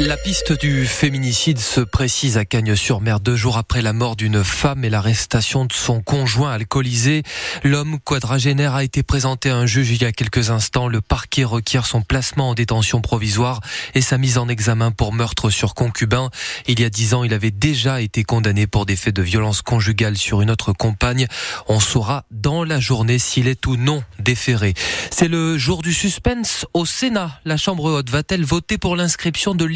la piste du féminicide se précise à Cagnes-sur-Mer deux jours après la mort d'une femme et l'arrestation de son conjoint alcoolisé. L'homme quadragénaire a été présenté à un juge il y a quelques instants. Le parquet requiert son placement en détention provisoire et sa mise en examen pour meurtre sur concubin. Il y a dix ans, il avait déjà été condamné pour des faits de violence conjugale sur une autre compagne. On saura dans la journée s'il est ou non déféré. C'est le jour du suspense au Sénat. La Chambre haute va-t-elle voter pour l'inscription de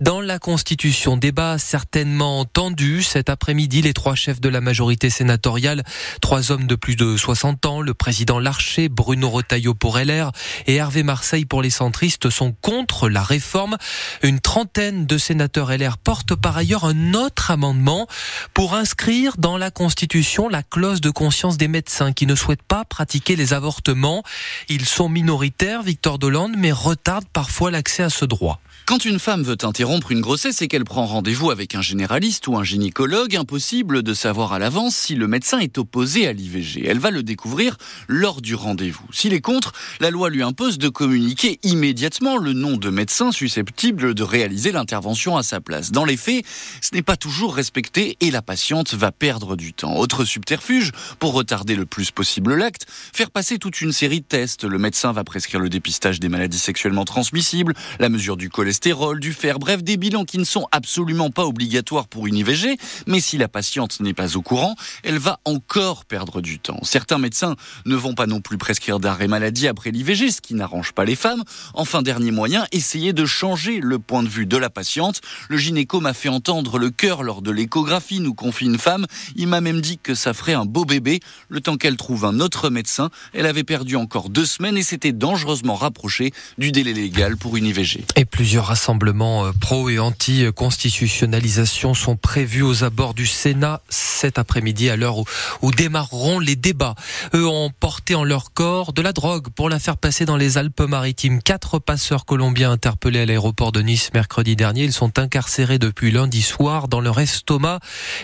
dans la Constitution. Débat certainement tendu cet après-midi. Les trois chefs de la majorité sénatoriale, trois hommes de plus de 60 ans, le président Larcher, Bruno Retailleau pour LR et Hervé Marseille pour les centristes sont contre la réforme. Une trentaine de sénateurs LR portent par ailleurs un autre amendement pour inscrire dans la Constitution la clause de conscience des médecins qui ne souhaitent pas pratiquer les avortements. Ils sont minoritaires, Victor Dolande, mais retardent parfois l'accès à ce droit. Quand une femme veut interrompre une grossesse et qu'elle prend rendez-vous avec un généraliste ou un gynécologue, impossible de savoir à l'avance si le médecin est opposé à l'IVG. Elle va le découvrir lors du rendez-vous. S'il est contre, la loi lui impose de communiquer immédiatement le nom de médecin susceptible de réaliser l'intervention à sa place. Dans les faits, ce n'est pas toujours respecté et la patiente va perdre du temps. Autre subterfuge, pour retarder le plus possible l'acte, faire passer toute une série de tests. Le médecin va prescrire le dépistage des maladies sexuellement transmissibles, la mesure du cholestérol, du fer, bref, des bilans qui ne sont absolument pas obligatoires pour une IVG, mais si la patiente n'est pas au courant, elle va encore perdre du temps. Certains médecins ne vont pas non plus prescrire d'arrêt maladie après l'IVG, ce qui n'arrange pas les femmes. Enfin, dernier moyen, essayer de changer le point de vue de la patiente. Le gynéco m'a fait entendre le cœur lors de l'échographie, nous confie une femme. Il m'a même dit que ça ferait un beau bébé. Le temps qu'elle trouve un autre médecin, elle avait perdu encore deux semaines et s'était dangereusement rapprochée du délai légal pour une IVG. Et plusieurs rassemblements euh, pro et anti-constitutionnalisation sont prévus aux abords du Sénat cet après-midi à l'heure où, démarreront les débats. Eux ont porté en leur corps de la drogue pour la faire passer dans les Alpes-Maritimes. Quatre passeurs colombiens interpellés à l'aéroport de Nice mercredi dernier. Ils sont incarcérés depuis lundi soir. Dans leur estomac,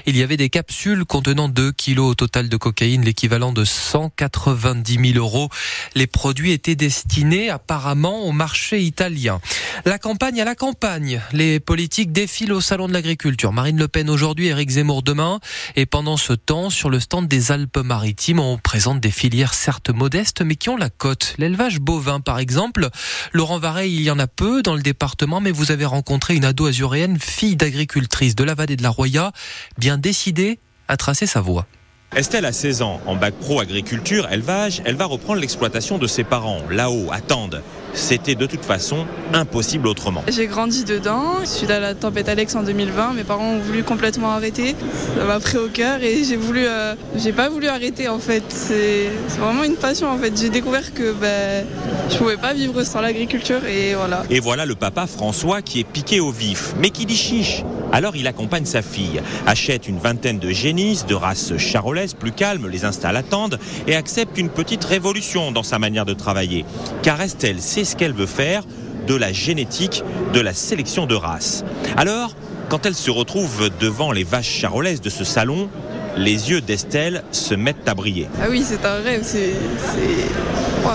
il y avait des capsules contenant 2 kilos au total de cocaïne, l'équivalent de 190 000 euros. Les produits étaient destinés apparemment au marché italien. La campagne à la campagne. Les politiques défilent au salon de l'agriculture. Marine Le Pen aujourd'hui, Éric Zemmour demain. Et pendant ce temps, sur le stand des Alpes-Maritimes, on présente des filières certes modestes, mais qui ont la cote. L'élevage bovin, par exemple. Laurent Vareille, il y en a peu dans le département, mais vous avez rencontré une ado azuréenne, fille d'agricultrice de la Vallée de la Roya, bien décidée à tracer sa voie. Estelle a 16 ans, en bac pro agriculture, élevage, elle va reprendre l'exploitation de ses parents, là-haut, à Tende c'était de toute façon impossible autrement. J'ai grandi dedans, suite à la tempête Alex en 2020, mes parents ont voulu complètement arrêter. Ça m'a pris au cœur et j'ai voulu, euh, j'ai pas voulu arrêter en fait. C'est vraiment une passion en fait. J'ai découvert que ben, je pouvais pas vivre sans l'agriculture et voilà. Et voilà le papa François qui est piqué au vif, mais qui dit chiche? Alors il accompagne sa fille, achète une vingtaine de génisses de race charolaise plus calme, les installe à tende et accepte une petite révolution dans sa manière de travailler. Car Estelle sait ce qu'elle veut faire de la génétique, de la sélection de races. Alors, quand elle se retrouve devant les vaches charolaises de ce salon, les yeux d'Estelle se mettent à briller. Ah oui, c'est un rêve, c'est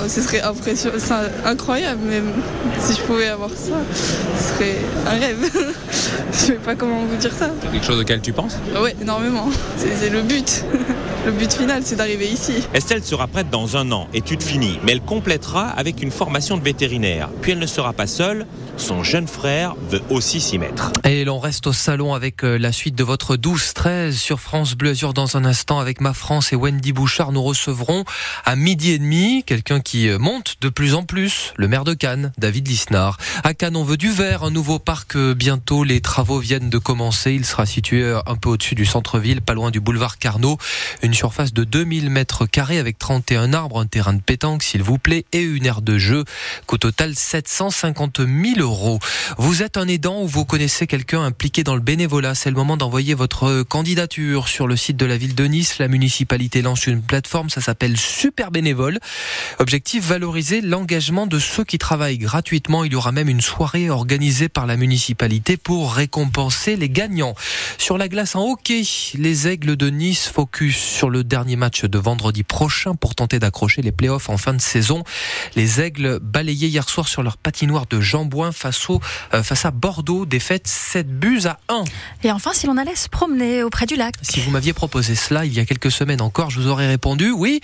ce serait impressionnant, incroyable même. Si je pouvais avoir ça, ce serait un rêve. je sais pas comment vous dire ça. Quelque chose auquel tu penses? Oui, énormément. C'est le but. Le but final, c'est d'arriver ici. Estelle sera prête dans un an, études finies, mais elle complétera avec une formation de vétérinaire. Puis elle ne sera pas seule, son jeune frère veut aussi s'y mettre. Et l'on reste au salon avec euh, la suite de votre 12-13 sur France Bleu Azur dans un instant avec ma France et Wendy Bouchard. Nous recevrons à midi et demi quelqu'un qui euh, monte de plus en plus, le maire de Cannes, David Lisnard. À Cannes, on veut du vert, un nouveau parc euh, bientôt. Les travaux viennent de commencer. Il sera situé un peu au-dessus du centre-ville, pas loin du boulevard Carnot. Une surface de 2000 mètres carrés avec 31 arbres, un terrain de pétanque, s'il vous plaît, et une aire de jeu qu'au total 750 000 000 euros. Vous êtes un aidant ou vous connaissez quelqu'un impliqué dans le bénévolat? C'est le moment d'envoyer votre candidature sur le site de la ville de Nice. La municipalité lance une plateforme, ça s'appelle Super Bénévole. Objectif, valoriser l'engagement de ceux qui travaillent gratuitement. Il y aura même une soirée organisée par la municipalité pour récompenser les gagnants. Sur la glace en hockey, les Aigles de Nice focus sur le dernier match de vendredi prochain pour tenter d'accrocher les playoffs en fin de saison. Les Aigles balayés hier soir sur leur patinoire de Jambouin face, au, euh, face à Bordeaux, défaite 7 buts à 1. Et enfin, si l'on allait se promener auprès du lac. Si vous m'aviez proposé cela il y a quelques semaines encore, je vous aurais répondu oui,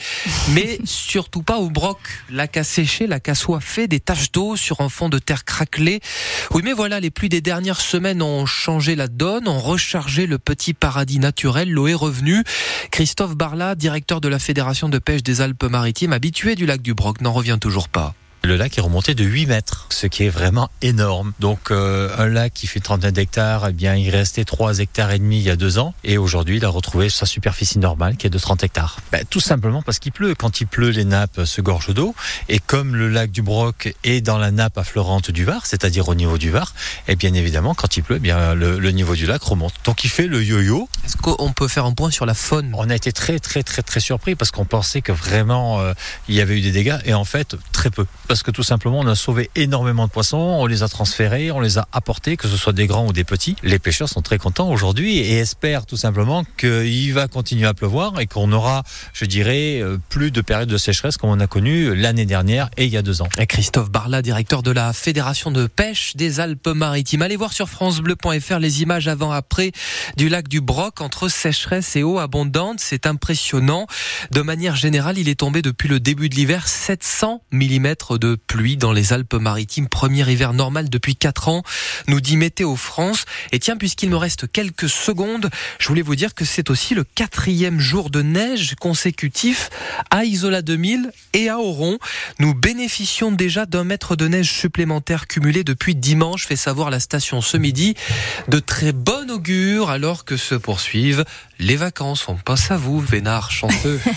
mais surtout pas au broc. Lac séché, lac fait des taches d'eau sur un fond de terre craquelé. Oui, mais voilà, les pluies des dernières semaines ont changé la donne, ont rechargé le petit paradis naturel. L'eau est revenue. Christophe Barla, directeur de la Fédération de pêche des Alpes-Maritimes, habitué du lac du Broc, n'en revient toujours pas. Le lac est remonté de 8 mètres, ce qui est vraiment énorme. Donc euh, un lac qui fait une trentaine d'hectares, eh bien il restait 3 hectares et demi il y a deux ans, et aujourd'hui il a retrouvé sa superficie normale qui est de 30 hectares. Ben, tout simplement parce qu'il pleut. Quand il pleut, les nappes se gorgent d'eau, et comme le lac du Broc est dans la nappe affleurante du Var, c'est-à-dire au niveau du Var, et eh bien évidemment quand il pleut, eh bien le, le, niveau du lac remonte. Donc il fait le yo-yo. Est-ce qu'on peut faire un point sur la faune? On a été très très très très surpris parce qu'on pensait que vraiment euh, il y avait eu des dégâts, et en fait très peu parce que tout simplement on a sauvé énormément de poissons, on les a transférés, on les a apportés, que ce soit des grands ou des petits. Les pêcheurs sont très contents aujourd'hui et espèrent tout simplement qu'il va continuer à pleuvoir et qu'on aura, je dirais, euh, plus de périodes de sécheresse comme on a connu l'année dernière et il y a deux ans. Et Christophe Barla, directeur de la Fédération de pêche des Alpes-Maritimes. Allez voir sur francebleu.fr les images avant-après du lac du Broc entre sécheresse et eau abondante. C'est impressionnant. De manière générale, il est tombé depuis le début de l'hiver 700 mm de pluie dans les Alpes-Maritimes. Premier hiver normal depuis 4 ans, nous dit Météo France. Et tiens, puisqu'il me reste quelques secondes, je voulais vous dire que c'est aussi le quatrième jour de neige consécutif à Isola 2000 et à Oron. Nous bénéficions déjà d'un mètre de neige supplémentaire cumulé depuis dimanche, fait savoir la station ce midi. De très bon augure alors que se poursuivent les vacances. On passe à vous, Vénard chanceux.